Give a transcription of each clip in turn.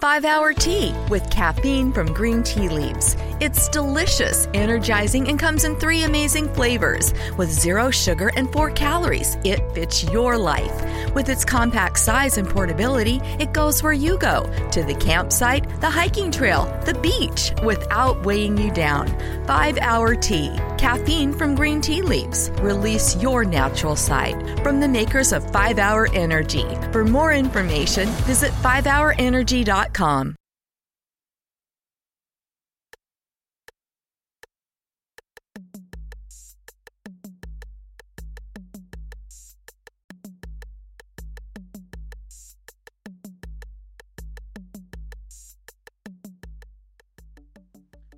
5 Hour Tea with caffeine from green tea leaves. It's delicious, energizing, and comes in three amazing flavors. With zero sugar and four calories, it fits your life. With its compact size and portability, it goes where you go to the campsite, the hiking trail, the beach without weighing you down. 5 Hour Tea, caffeine from green tea leaves. Release your natural side from the makers of 5 Hour Energy. For more information, visit 5hourenergy.com.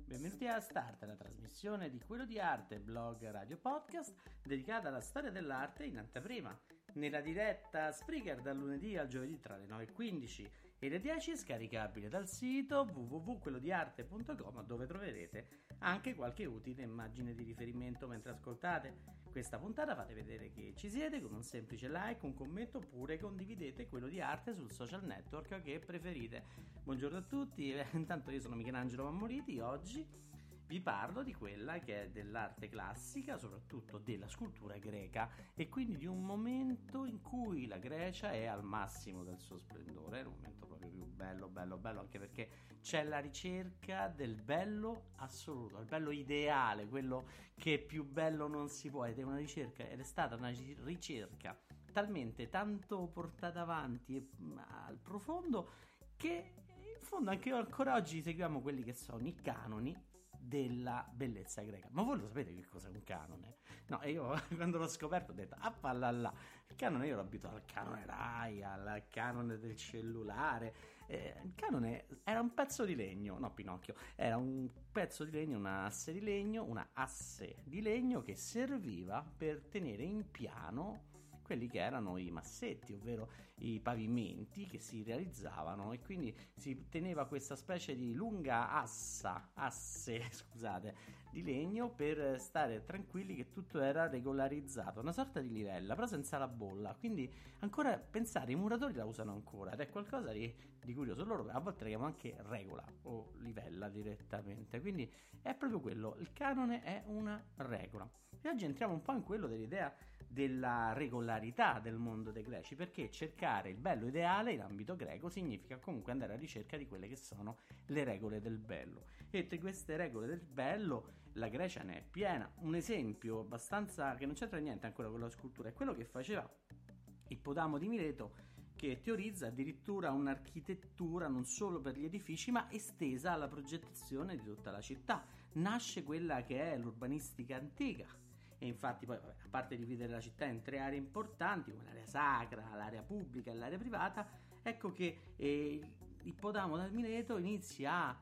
Benvenuti a Start, la trasmissione di Quello di Arte, blog radio podcast dedicata alla storia dell'arte in anteprima. Nella diretta Spreaker dal lunedì al giovedì tra le 9.15 e le 10 scaricabile dal sito www.quellodiarte.com dove troverete anche qualche utile immagine di riferimento mentre ascoltate. Questa puntata fate vedere che ci siete con un semplice like, un commento oppure condividete quello di arte sul social network che preferite. Buongiorno a tutti, intanto io sono Michelangelo Mammoliti, oggi vi parlo di quella che è dell'arte classica, soprattutto della scultura greca e quindi di un momento in cui la Grecia è al massimo del suo splendore, è un momento proprio più bello, bello, bello, anche perché c'è la ricerca del bello assoluto, il bello ideale, quello che più bello non si può ed è una ricerca ed è stata una ricerca talmente tanto portata avanti e al profondo che in fondo anche ancora oggi seguiamo quelli che sono i canoni della bellezza greca. Ma voi lo sapete che cos'è un canone? No, e io quando l'ho scoperto ho detto, ah là, il canone io l'ho abituato al canone Rai, al canone del cellulare. Eh, il canone era un pezzo di legno, no Pinocchio, era un pezzo di legno, una asse di legno, una asse di legno che serviva per tenere in piano quelli che erano i massetti, ovvero i pavimenti che si realizzavano e quindi si teneva questa specie di lunga assa, asse, scusate, di legno per stare tranquilli che tutto era regolarizzato, una sorta di livella, però senza la bolla. Quindi ancora pensare, i muratori la usano ancora ed è qualcosa di, di curioso. Loro a volte la chiamano anche regola o livella direttamente. Quindi è proprio quello, il canone è una regola. E oggi entriamo un po' in quello dell'idea della regolarità del mondo dei greci, perché cercare il bello ideale in ambito greco significa comunque andare alla ricerca di quelle che sono le regole del bello. E tra queste regole del bello la Grecia ne è piena. Un esempio abbastanza che non c'entra niente ancora con la scultura è quello che faceva Ippodamo di Mileto che teorizza addirittura un'architettura non solo per gli edifici ma estesa alla progettazione di tutta la città. Nasce quella che è l'urbanistica antica e infatti poi a parte dividere la città in tre aree importanti come l'area sacra, l'area pubblica e l'area privata, ecco che eh, Ippodamo da Mileto inizia a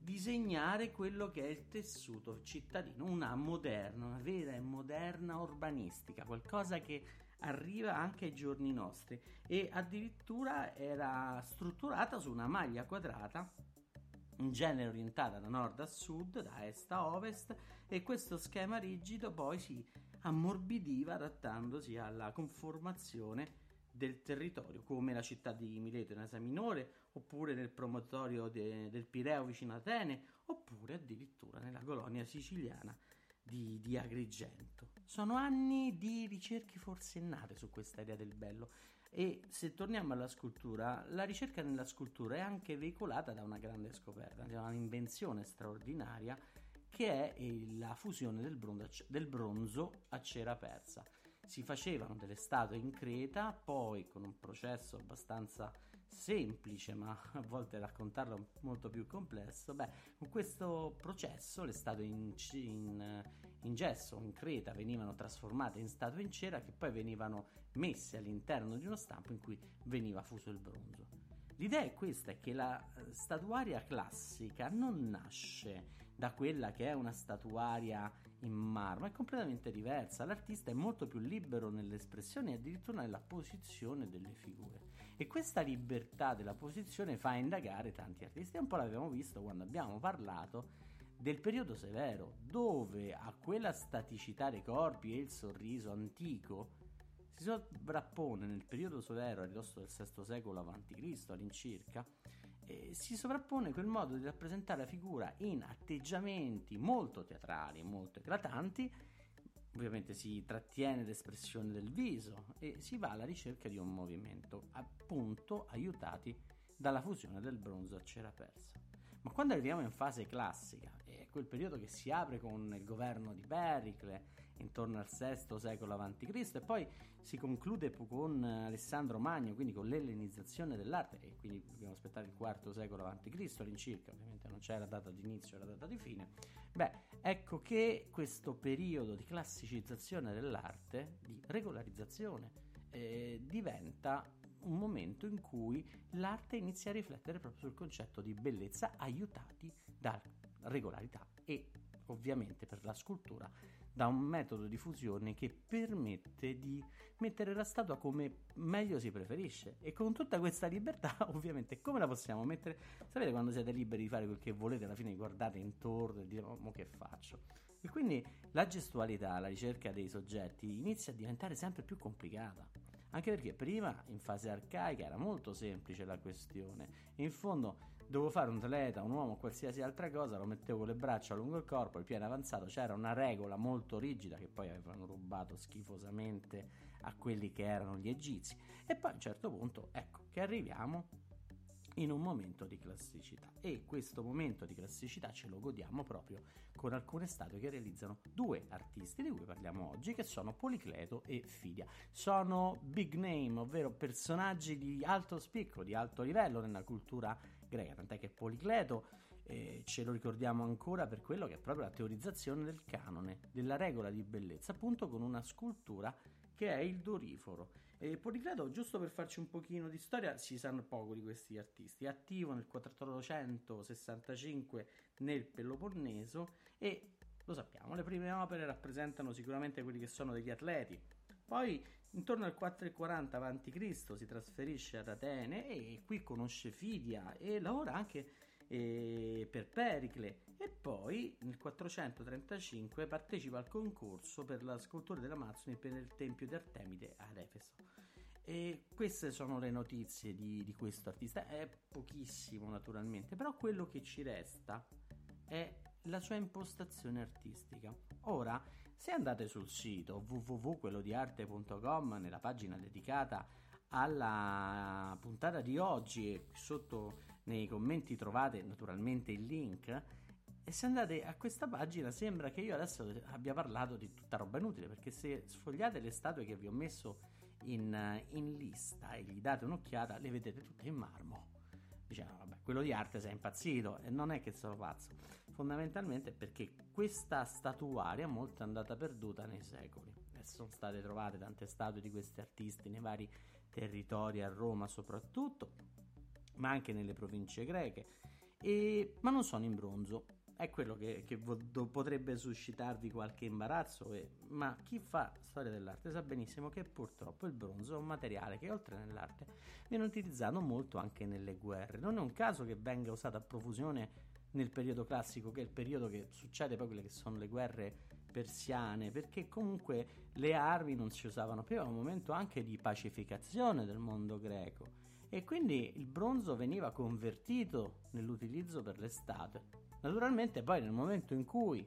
disegnare quello che è il tessuto cittadino, una moderna, una vera e moderna urbanistica, qualcosa che arriva anche ai giorni nostri. E addirittura era strutturata su una maglia quadrata in genere orientata da nord a sud, da est a ovest e questo schema rigido poi si ammorbidiva adattandosi alla conformazione del territorio, come la città di Mileto in Asia Minore, oppure nel promontorio de, del Pireo vicino Atene, oppure addirittura nella colonia siciliana di, di, Agrigento. Sono anni di ricerche forsennate su questa idea del bello. E se torniamo alla scultura, la ricerca nella scultura è anche veicolata da una grande scoperta, da un'invenzione straordinaria che è la fusione del bronzo, del bronzo a cera persa si facevano delle statue in Creta, poi con un processo abbastanza semplice, ma a volte raccontarlo molto più complesso. Beh, con questo processo le statue in, in, in gesso in Creta venivano trasformate in statue in cera che poi venivano messe all'interno di uno stampo in cui veniva fuso il bronzo. L'idea è questa, è che la eh, statuaria classica non nasce da quella che è una statuaria in marmo, è completamente diversa. L'artista è molto più libero nell'espressione e addirittura nella posizione delle figure. E questa libertà della posizione fa indagare tanti artisti. Un po' l'abbiamo visto quando abbiamo parlato del periodo severo, dove a quella staticità dei corpi e il sorriso antico si sovrappone nel periodo severo a ridosso del VI secolo a.C. all'incirca eh, si sovrappone quel modo di rappresentare la figura in atteggiamenti molto teatrali, molto eclatanti, ovviamente si trattiene l'espressione del viso e si va alla ricerca di un movimento, appunto aiutati dalla fusione del bronzo a cera persa. Ma quando arriviamo in fase classica, è quel periodo che si apre con il governo di Pericle, intorno al VI secolo a.C. e poi si conclude con Alessandro Magno, quindi con l'ellenizzazione dell'arte e quindi dobbiamo aspettare il IV secolo a.C. all'incirca, ovviamente non c'era data di inizio, era data di fine. Beh, ecco che questo periodo di classicizzazione dell'arte, di regolarizzazione, eh, diventa un momento in cui l'arte inizia a riflettere proprio sul concetto di bellezza aiutati da regolarità e ovviamente per la scultura da un metodo di fusione che permette di mettere la statua come meglio si preferisce. E con tutta questa libertà ovviamente come la possiamo mettere? Sapete quando siete liberi di fare quel che volete alla fine guardate intorno e dite mo che faccio? E quindi la gestualità la ricerca dei soggetti inizia a diventare sempre più complicata anche perché prima in fase arcaica era molto semplice la questione in fondo dovevo fare un atleta, un uomo qualsiasi altra cosa, lo mettevo con le braccia lungo il corpo, il piede avanzato, c'era una regola molto rigida che poi avevano rubato schifosamente a quelli che erano gli egizi. E poi a un certo punto, ecco che arriviamo in un momento di classicità. E questo momento di classicità ce lo godiamo proprio con alcune statue che realizzano due artisti di cui parliamo oggi che sono Policleto e Fidia. Sono big name ovvero personaggi di alto spicco di alto livello nella cultura greca, tant'è che Policleto eh, ce lo ricordiamo ancora per quello che è proprio la teorizzazione del canone, della regola di bellezza, appunto con una scultura che è il doriforo. E Policleto, giusto per farci un pochino di storia, si sanno poco di questi artisti. È attivo nel 465 nel Peloponneso e lo sappiamo, le prime opere rappresentano sicuramente quelli che sono degli atleti. Poi intorno al 440 a.C. si trasferisce ad Atene e qui conosce Fidia e lavora anche eh, per Pericle e poi nel 435 partecipa al concorso per la scultura dell'Amazzoni per il Tempio di Artemide ad Efeso. E queste sono le notizie di, di questo artista, è pochissimo naturalmente, però quello che ci resta è la sua impostazione artistica. Ora, se andate sul sito www.quellodiarte.com nella pagina dedicata alla puntata di oggi e sotto nei commenti trovate naturalmente il link. E se andate a questa pagina sembra che io adesso abbia parlato di tutta roba inutile perché se sfogliate le statue che vi ho messo in, in lista e gli date un'occhiata le vedete tutte in marmo. Diciamo vabbè quello di arte è impazzito. E non è che sono pazzo. Fondamentalmente perché questa statuaria è molto andata perduta nei secoli. E sono state trovate tante statue di questi artisti nei vari territori a Roma soprattutto ma anche nelle province greche, e, ma non sono in bronzo. È quello che, che potrebbe suscitarvi qualche imbarazzo, e, ma chi fa storia dell'arte sa benissimo che purtroppo il bronzo è un materiale che oltre nell'arte viene utilizzato molto anche nelle guerre. Non è un caso che venga usato a profusione nel periodo classico, che è il periodo che succede poi quelle che sono le guerre persiane, perché comunque le armi non si usavano più, è un momento anche di pacificazione del mondo greco e quindi il bronzo veniva convertito nell'utilizzo per le statue. Naturalmente poi nel momento in cui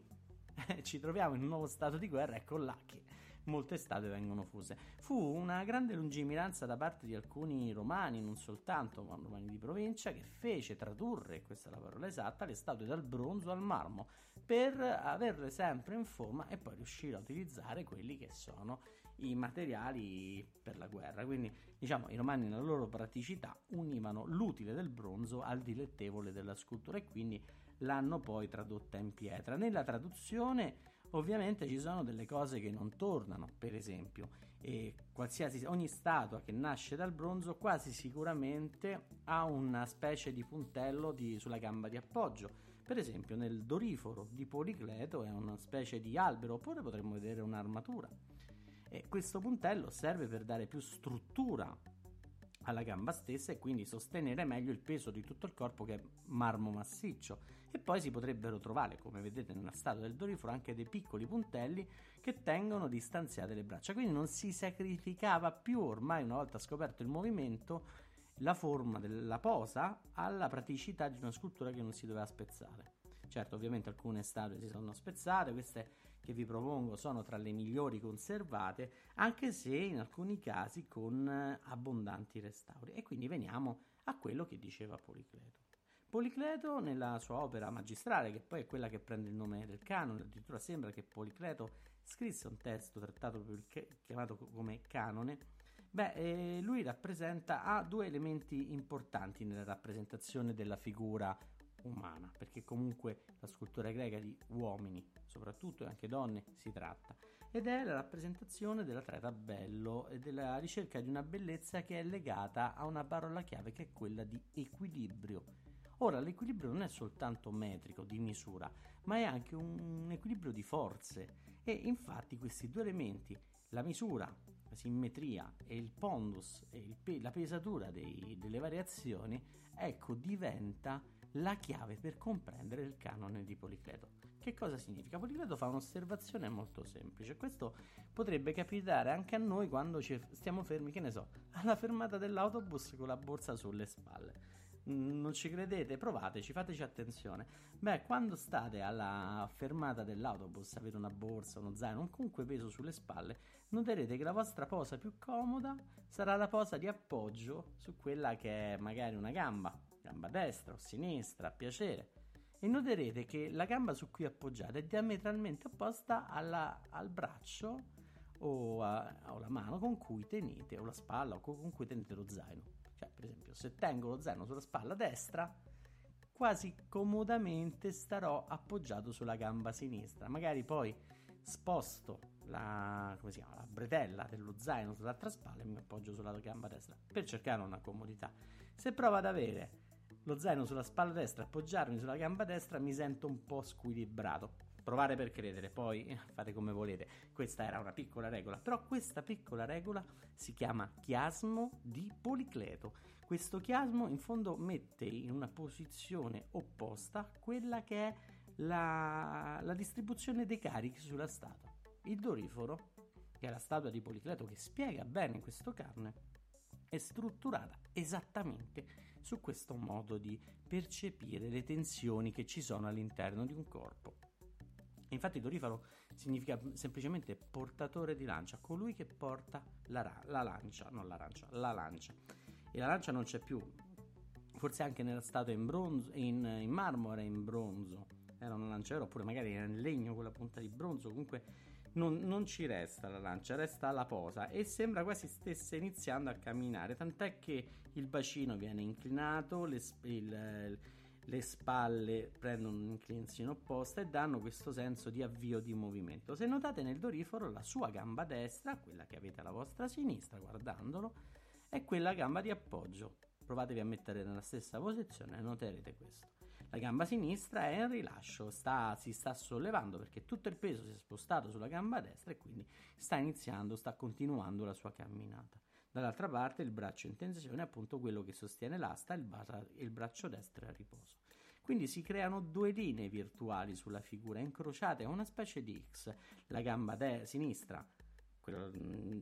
eh, ci troviamo in un nuovo stato di guerra, ecco là che molte statue vengono fuse. Fu una grande lungimiranza da parte di alcuni romani, non soltanto, ma romani di provincia, che fece tradurre, questa è la parola esatta, le statue dal bronzo al marmo per averle sempre in forma e poi riuscire a utilizzare quelli che sono i materiali per la guerra. Quindi, diciamo, i romani nella loro praticità univano l'utile del bronzo al dilettevole della scultura e quindi l'hanno poi tradotta in pietra. Nella traduzione ovviamente ci sono delle cose che non tornano, per esempio, ogni statua che nasce dal bronzo quasi sicuramente ha una specie di puntello di, sulla gamba di appoggio. Per esempio nel doriforo di Policleto è una specie di albero, oppure potremmo vedere un'armatura. E questo puntello serve per dare più struttura alla gamba stessa e quindi sostenere meglio il peso di tutto il corpo che è marmo massiccio. E poi si potrebbero trovare, come vedete nella statua del doriforo, anche dei piccoli puntelli che tengono distanziate le braccia. Quindi non si sacrificava più, ormai una volta scoperto il movimento, la forma della posa alla praticità di una scultura che non si doveva spezzare. Certo, ovviamente alcune statue si sono spezzate, queste che vi propongo sono tra le migliori conservate, anche se in alcuni casi con abbondanti restauri. E quindi veniamo a quello che diceva Policleto. Policleto nella sua opera magistrale, che poi è quella che prende il nome del canone, addirittura sembra che Policleto scrisse un testo trattato chiamato come canone, beh, eh, lui rappresenta, ha due elementi importanti nella rappresentazione della figura umana, perché comunque la scultura greca di uomini, soprattutto e anche donne, si tratta, ed è la rappresentazione dell'atleta bello e della ricerca di una bellezza che è legata a una parola chiave che è quella di equilibrio. Ora, l'equilibrio non è soltanto metrico, di misura, ma è anche un equilibrio di forze e infatti questi due elementi, la misura, la simmetria e il pondus e il pe- la pesatura dei, delle variazioni, ecco, diventa la chiave per comprendere il canone di Policleto. Che cosa significa? Policleto fa un'osservazione molto semplice. Questo potrebbe capitare anche a noi quando stiamo fermi, che ne so, alla fermata dell'autobus con la borsa sulle spalle. Non ci credete? Provateci, fateci attenzione. Beh, quando state alla fermata dell'autobus, avete una borsa, uno zaino, un comunque peso sulle spalle, noterete che la vostra posa più comoda sarà la posa di appoggio su quella che è magari una gamba gamba destra o sinistra, a piacere. E noterete che la gamba su cui appoggiate è diametralmente opposta alla, al braccio o, a, o la mano con cui tenete, o la spalla o con cui tenete lo zaino. Cioè, per esempio, se tengo lo zaino sulla spalla destra, quasi comodamente starò appoggiato sulla gamba sinistra. Magari poi sposto la, chiama, la bretella dello zaino sull'altra spalla e mi appoggio sulla gamba destra per cercare una comodità. Se provo ad avere lo zaino sulla spalla destra, appoggiarmi sulla gamba destra, mi sento un po' squilibrato. Provare per credere, poi fate come volete. Questa era una piccola regola, però questa piccola regola si chiama chiasmo di Policleto. Questo chiasmo in fondo mette in una posizione opposta quella che è la, la distribuzione dei carichi sulla statua. Il doriforo, che è la statua di Policleto che spiega bene questo carne, è strutturata esattamente su questo modo di percepire le tensioni che ci sono all'interno di un corpo. Infatti Dorifaro significa semplicemente portatore di lancia, colui che porta la, la lancia, non l'arancia, la lancia. E la lancia non c'è più, forse anche nella statua in, bronzo, in, in marmo era in bronzo, era una lancia vera, oppure magari era in legno con la punta di bronzo, comunque non, non, ci resta la lancia, resta la posa e sembra quasi stesse iniziando a camminare, tant'è che il bacino viene inclinato, le, il, le spalle prendono un'inclinazione opposta e danno questo senso di avvio di movimento. Se notate nel doriforo la sua gamba destra, quella che avete alla vostra sinistra guardandolo, è quella gamba di appoggio. Provatevi a mettere nella stessa posizione e noterete questo. La gamba sinistra è in rilascio, sta, si sta sollevando perché tutto il peso si è spostato sulla gamba destra e quindi sta iniziando, sta continuando la sua camminata. Dall'altra parte il braccio in tensione è appunto quello che sostiene l'asta e il, il braccio destro è a riposo. Quindi si creano due linee virtuali sulla figura incrociate a una specie di X. La gamba de- sinistra, quella,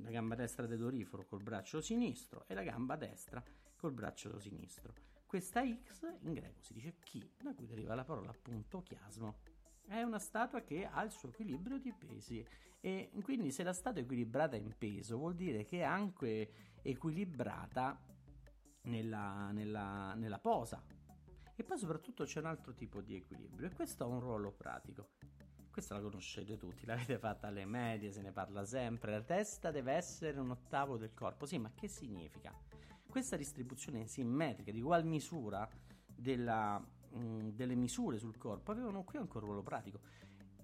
la gamba destra del doriforo col braccio sinistro e la gamba destra col braccio sinistro. Questa X in greco si dice chi, da cui deriva la parola appunto chiasmo. È una statua che ha il suo equilibrio di pesi e quindi se la statua è equilibrata in peso vuol dire che è anche equilibrata nella, nella, nella posa. E poi soprattutto c'è un altro tipo di equilibrio e questo ha un ruolo pratico. Questa la conoscete tutti, l'avete fatta alle medie, se ne parla sempre. La testa deve essere un ottavo del corpo. Sì, ma che significa? Questa distribuzione simmetrica, di ugual misura della, mh, mm, delle misure sul corpo, avevano qui anche un ruolo pratico.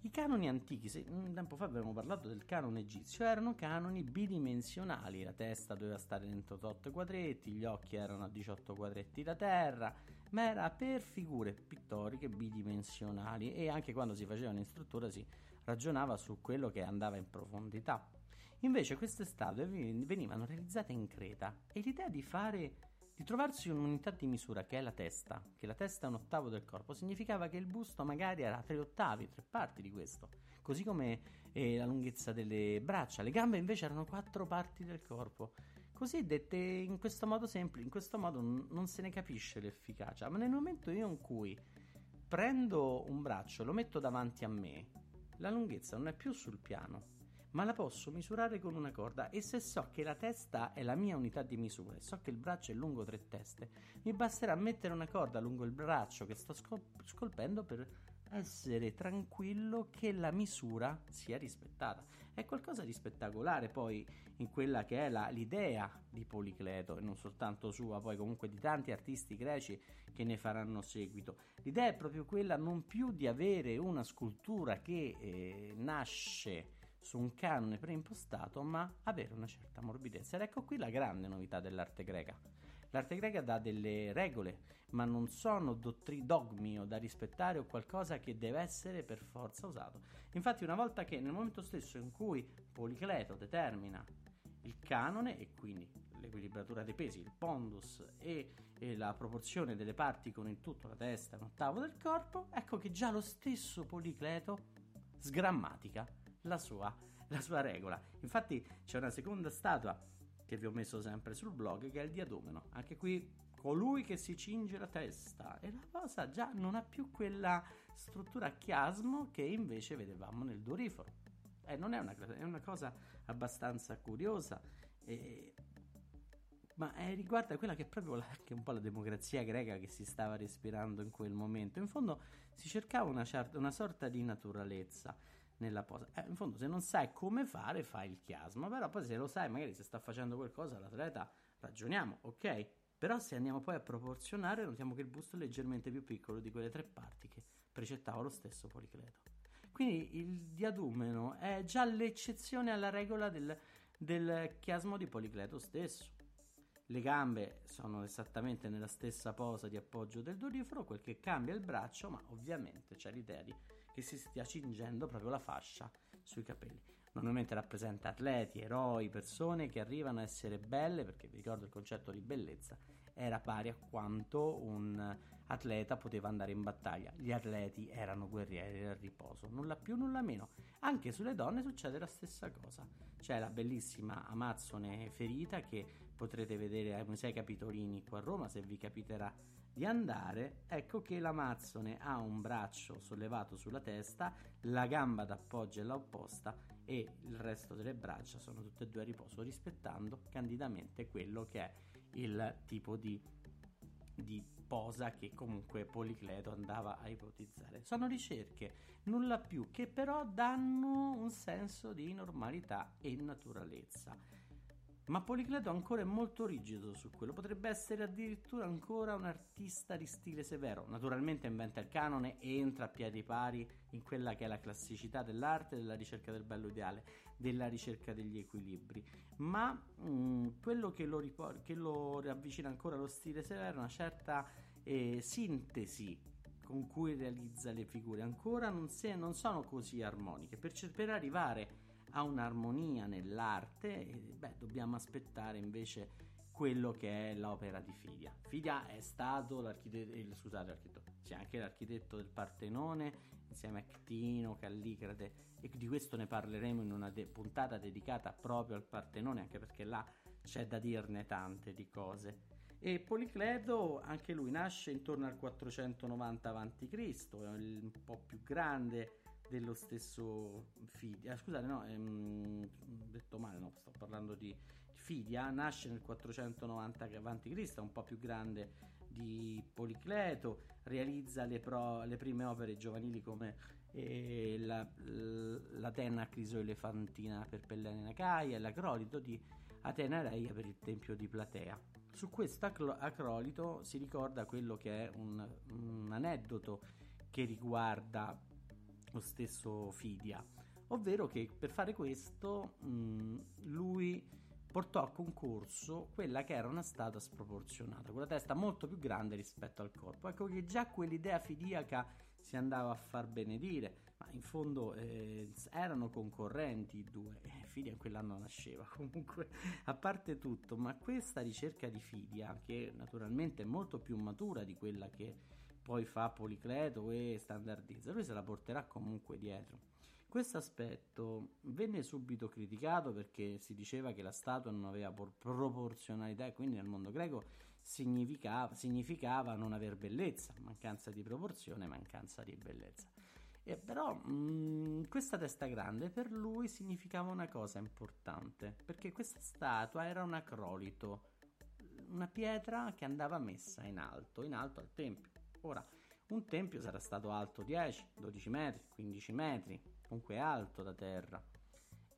I canoni antichi, se, un tempo fa avevamo parlato del canone egizio, erano canoni bidimensionali, la testa doveva stare dentro 8 quadretti, gli occhi erano a 18 quadretti da terra, ma era per figure pittoriche bidimensionali e anche quando si facevano in struttura si ragionava su quello che andava in profondità. Invece queste statue venivano realizzate in Creta e l'idea di fare di trovarsi un'unità di misura che è la testa, che la testa è un ottavo del corpo, significava che il busto magari era tre ottavi, tre parti di questo, così come eh, la lunghezza delle braccia, le gambe invece erano quattro parti del corpo. Così dette in questo modo semplice, in questo modo n- non se ne capisce l'efficacia, ma nel momento io in cui prendo un braccio, lo metto davanti a me, la lunghezza non è più sul piano, ma la posso misurare con una corda e se so che la testa è la mia unità di misura e so che il braccio è lungo tre teste, mi basterà mettere una corda lungo il braccio che sto scol- scolpendo per essere tranquillo che la misura sia rispettata. È qualcosa di spettacolare poi in quella che è la, l'idea di Policleto e non soltanto sua, poi comunque di tanti artisti greci che ne faranno seguito. L'idea è proprio quella non più di avere una scultura che eh, nasce su un canone preimpostato, ma avere una certa morbidezza. Ed ecco qui la grande novità dell'arte greca. L'arte greca dà delle regole, ma non sono dottri- dogmi o da rispettare o qualcosa che deve essere per forza usato. Infatti, una volta che nel momento stesso in cui Policleto determina il canone e quindi l'equilibratura dei pesi, il pondus e, e, la proporzione delle parti con il tutto la testa un ottavo del corpo, ecco che già lo stesso Policleto sgrammatica la sua, la sua regola. Infatti c'è una seconda statua che vi ho messo sempre sul blog che è il diadomeno. Anche qui colui che si cinge la testa e la cosa già non ha più quella struttura a chiasmo che invece vedevamo nel doriforo. Eh, non è una, è una cosa abbastanza curiosa, eh, ma eh, riguarda quella che è proprio la, che è un po' la democrazia greca che si stava respirando in quel momento. In fondo si cercava una, una sorta di naturalezza nella posa. Eh, in fondo, se non sai come fare, fai il chiasma. Però poi se lo sai, magari se sta facendo qualcosa l'atleta, ragioniamo, ok? Però se andiamo poi a proporzionare, notiamo che il busto è leggermente più piccolo di quelle tre parti che precettava lo stesso Policleto. Quindi il diadumeno è già l'eccezione alla regola del, del chiasmo di Policleto stesso. Le gambe sono esattamente nella stessa posa di appoggio del doriforo, quel che cambia il braccio, ma ovviamente c'è l'idea di che si stia cingendo proprio la fascia sui capelli. Normalmente rappresenta atleti, eroi, persone che arrivano a essere belle, perché vi ricordo il concetto di bellezza era pari a quanto un atleta poteva andare in battaglia. Gli atleti erano guerrieri del riposo, nulla più, nulla meno. Anche sulle donne succede la stessa cosa. C'è la bellissima Amazzone ferita che potrete vedere ai Musei Capitolini qua a Roma se vi capiterà di andare, ecco che l'Amazzone ha un braccio sollevato sulla testa, la gamba d'appoggio è la opposta e il resto delle braccia sono tutte e due a riposo, rispettando candidamente quello che è il tipo di, di posa che comunque Policleto andava a ipotizzare. Sono ricerche, nulla più, che però danno un senso di normalità e naturalezza. Ma Policleto ancora è molto rigido su quello, potrebbe essere addirittura ancora un artista di stile severo. Naturalmente inventa il canone e entra a piedi pari in quella che è la classicità dell'arte, della ricerca del bello ideale, della ricerca degli equilibri. Ma mh, mm, quello che lo, ripor- che lo riavvicina ancora allo stile severo è una certa eh, sintesi con cui realizza le figure. Ancora non, se- non sono così armoniche. Per, per arrivare ha un'armonia nell'arte, beh, dobbiamo aspettare invece quello che è l'opera di Fidia. Fidia è stato l'architetto, eh, scusate, l'architetto, sì, anche l'architetto del Partenone insieme a Ctino, Callicrate e di questo ne parleremo in una de- puntata dedicata proprio al Partenone, anche perché là c'è da dirne tante di cose. E Policleto, anche lui nasce intorno al 490 a.C., è un po' più grande dello stesso Fidia. Ah, scusate, no, ehm, detto male, no, sto parlando di Fidia. Nasce nel 490 a.C., un po' più grande di Policleto, realizza le, pro, le prime opere giovanili come eh, la, l'Atena Crisoelefantina per Pellene in Acaia e l'acrolito di Atena Reia per il tempio di Platea. Su questo acrolito si ricorda quello che è un, un aneddoto che riguarda lo stesso Fidia, ovvero che per fare questo mh, lui portò a concorso quella che era una statua sproporzionata, con la testa molto più grande rispetto al corpo. Ecco che già quell'idea fidiaca si andava a far benedire, ma in fondo eh, erano concorrenti i due. Eh, Fidia in quell'anno nasceva comunque, a parte tutto, ma questa ricerca di Fidia, che naturalmente è molto più matura di quella che poi fa Policleto e standardizza, lui se la porterà comunque dietro. Questo aspetto venne subito criticato perché si diceva che la statua non aveva proporzionalità e quindi nel mondo greco significava, significava non aver bellezza, mancanza di proporzione, mancanza di bellezza. E però mh, questa testa grande per lui significava una cosa importante, perché questa statua era un acrolito, una pietra che andava messa in alto, in alto al tempio. Ora, un tempio sarà stato alto 10, 12 metri, 15 metri, comunque alto da terra.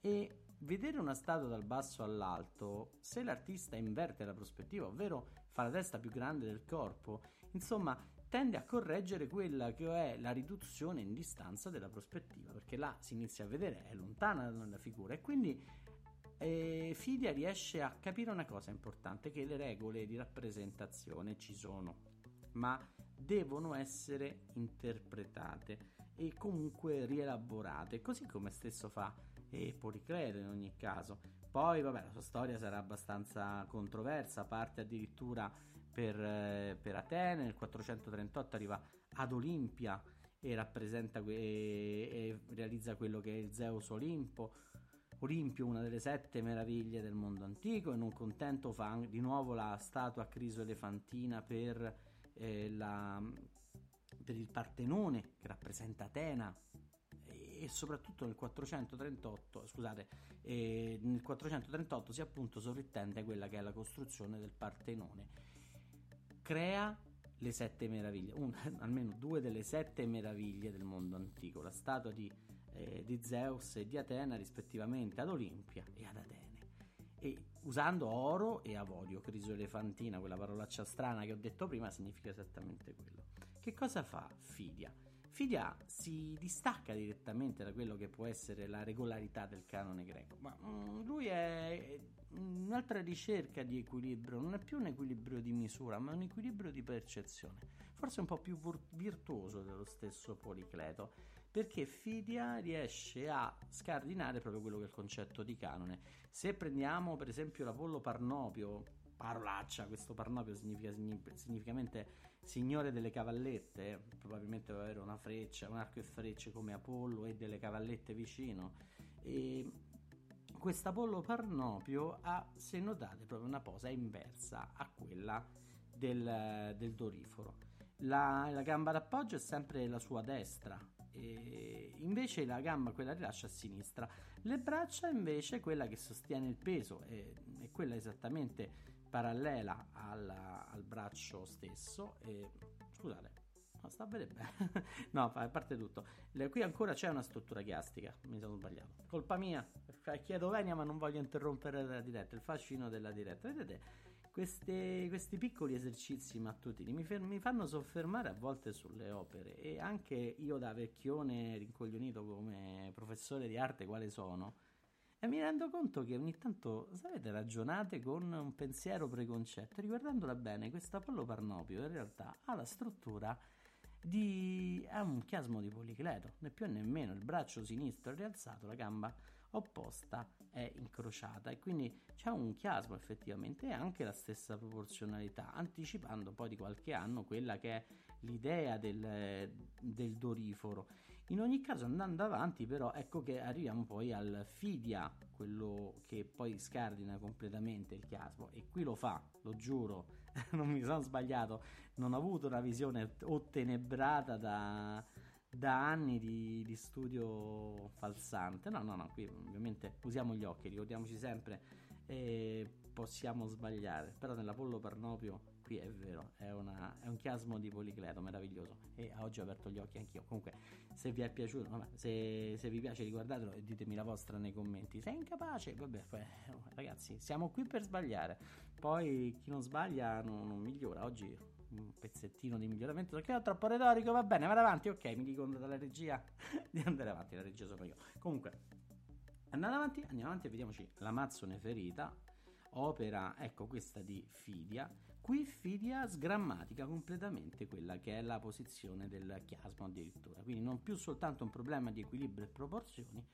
E vedere una statua dal basso all'alto, se l'artista inverte la prospettiva, ovvero fa la testa più grande del corpo, insomma, tende a correggere quella che è la riduzione in distanza della prospettiva, perché là si inizia a vedere, è lontana dalla figura e quindi eh, Fidia riesce a capire una cosa importante, che le regole di rappresentazione ci sono, ma devono essere interpretate e comunque rielaborate, così come stesso fa eh, Policleto in ogni caso. Poi, vabbè, la sua storia sarà abbastanza controversa, parte addirittura per, eh, per Atene, nel 438 arriva ad Olimpia e rappresenta e, e realizza quello che è il Zeus Olimpo. Olimpio, una delle sette meraviglie del mondo antico, e non contento fa di nuovo la statua Criso Elefantina per eh, la per il Partenone che rappresenta Atena e soprattutto nel 438, scusate, eh, nel 438 si appunto sovrintende quella che è la costruzione del Partenone. Crea le sette meraviglie, un, almeno due delle sette meraviglie del mondo antico, la statua di, eh, di Zeus e di Atena rispettivamente ad Olimpia e ad Atene. E usando oro e avorio, crisoelefantina, quella parolaccia strana che ho detto prima, significa esattamente quello. Che cosa fa Fidia? Fidia si distacca direttamente da quello che può essere la regolarità del canone greco, ma mm, lui è un'altra ricerca di equilibrio, non è più un equilibrio di misura, ma un equilibrio di percezione, forse un po' più virtuoso dello stesso Policleto, perché Fidia riesce a scardinare proprio quello che è il concetto di canone. Se prendiamo per esempio l'Apollo Parnopio, parolaccia, questo Parnopio significa significamente signore delle cavallette, probabilmente deve avere una freccia, un arco e frecce come Apollo e delle cavallette vicino. E quest'Apollo Parnopio ha, se notate, proprio una posa inversa a quella del, del doriforo. La, la, gamba d'appoggio è sempre la sua destra, invece la gamba, quella rilascia a sinistra. Le braccia, invece, quella che sostiene il peso, è, è quella esattamente parallela alla, al braccio stesso e scusate no, sta a vedere bene no a parte tutto. Le, qui ancora c'è una struttura chiastica mi sono sbagliato. Colpa mia chiedo venia ma non voglio interrompere la diretta il fascino della diretta. Vedete queste, questi piccoli esercizi mattutini mi, fer- mi, fanno soffermare a volte sulle opere e anche io da vecchione rincoglionito come professore di arte quale sono e mi rendo conto che ogni tanto, sapete, ragionate con un pensiero preconcetto. Riguardandola bene, questo Apollo Parnopio in realtà ha la struttura di... ha un chiasmo di policleto, né più né meno. Il braccio sinistro rialzato, la gamba opposta è incrociata. E quindi c'è un chiasmo effettivamente e anche la stessa proporzionalità, anticipando poi di qualche anno quella che è l'idea del, del doriforo. In ogni caso, andando avanti, però, ecco che arriviamo poi al Fidia, quello che poi scardina completamente il chiasmo, e qui lo fa, lo giuro, non mi sono sbagliato, non ho avuto una visione ottenebrata da, da anni di, di, studio falsante. No, no, no, qui ovviamente usiamo gli occhi, ricordiamoci sempre, eh, possiamo sbagliare, però nell'Apollo Parnopio qui è vero, è, una, è, un chiasmo di Policleto meraviglioso e oggi ho aperto gli occhi anch'io. Comunque, se vi è piaciuto, vabbè, se, se, vi piace riguardatelo e ditemi la vostra nei commenti. Sei incapace? Vabbè, ragazzi, siamo qui per sbagliare. Poi chi non sbaglia non, non migliora. Oggi un pezzettino di miglioramento perché ho troppo retorico, va bene, vado avanti, ok, mi dicono dalla regia di andare avanti, la regia sono io. Comunque, andando avanti, andiamo avanti e vediamoci l'Amazzone ferita, opera, ecco questa di Fidia, Qui Fidia sgrammatica completamente quella che è la posizione del chiasmo addirittura, quindi non più soltanto un problema di equilibrio e proporzioni,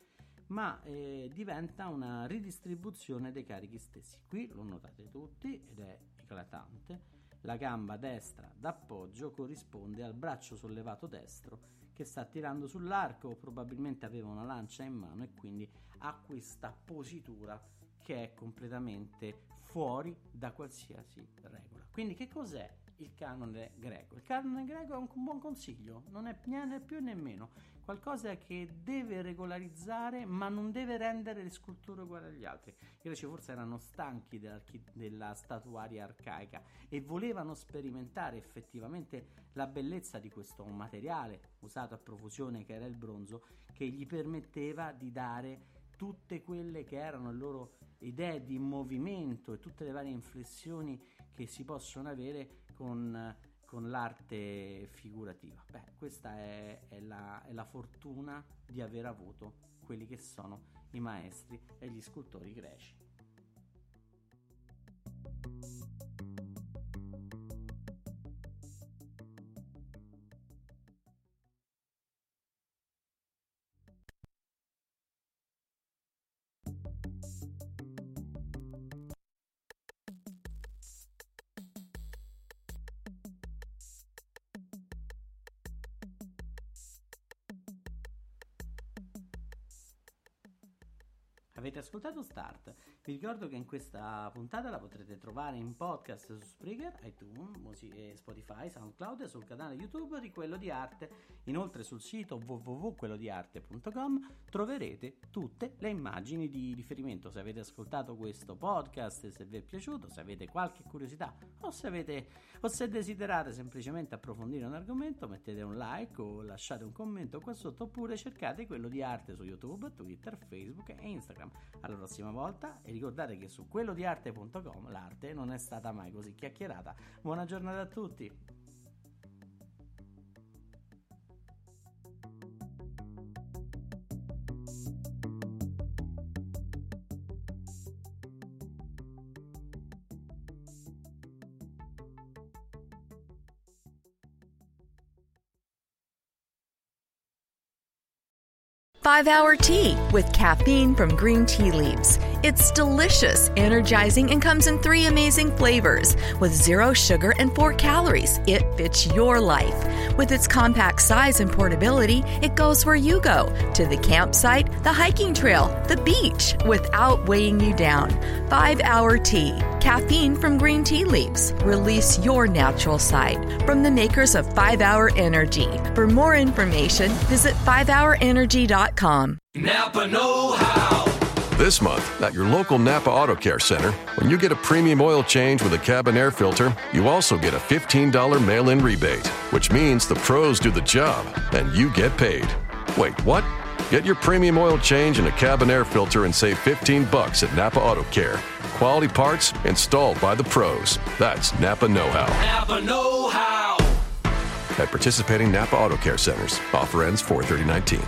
ma eh, diventa una ridistribuzione dei carichi stessi. Qui lo notate tutti ed è eclatante. La gamba destra d'appoggio corrisponde al braccio sollevato destro che sta tirando sull'arco o probabilmente aveva una lancia in mano e quindi ha questa positura che è completamente fuori da qualsiasi regola. Quindi che cos'è il canone greco? Il canone greco è un buon consiglio, non è né più né meno, qualcosa che deve regolarizzare ma non deve rendere le sculture uguali agli altri. I greci forse erano stanchi della statuaria arcaica e volevano sperimentare effettivamente la bellezza di questo materiale usato a profusione che era il bronzo che gli permetteva di dare tutte quelle che erano le loro idee di movimento e tutte le varie inflessioni che si possono avere con, con l'arte figurativa. Beh, questa è, è, la, è la fortuna di aver avuto quelli che sono i maestri e gli scultori greci. Ascoltato Start? Vi ricordo che in questa puntata la potrete trovare in podcast su Spreaker, iTunes, Spotify, SoundCloud e sul canale YouTube di Quello di Arte. Inoltre sul sito www.quellodiarte.com troverete tutte le immagini di riferimento. Se avete ascoltato questo podcast, se vi è piaciuto, se avete qualche curiosità o se, avete, o se desiderate semplicemente approfondire un argomento, mettete un like o lasciate un commento qua sotto oppure cercate Quello di Arte su YouTube, Twitter, Facebook e Instagram alla prossima volta e ricordate che su quello di arte.com l'arte non è stata mai così chiacchierata. Buona giornata a tutti! 5 Hour Tea with caffeine from green tea leaves. It's delicious, energizing, and comes in three amazing flavors. With zero sugar and four calories, it fits your life. With its compact size and portability, it goes where you go to the campsite, the hiking trail, the beach without weighing you down. 5 Hour Tea caffeine from green tea leaves. Release your natural side from the makers of 5 Hour Energy. For more information, visit 5hourenergy.com. Napa Know How. This month, at your local Napa Auto Care Center, when you get a premium oil change with a cabin air filter, you also get a $15 mail in rebate, which means the pros do the job and you get paid. Wait, what? Get your premium oil change and a cabin air filter and save 15 bucks at Napa Auto Care. Quality parts installed by the pros. That's Napa Know How. Napa Know How. At participating Napa Auto Care Centers. Offer ends 43019.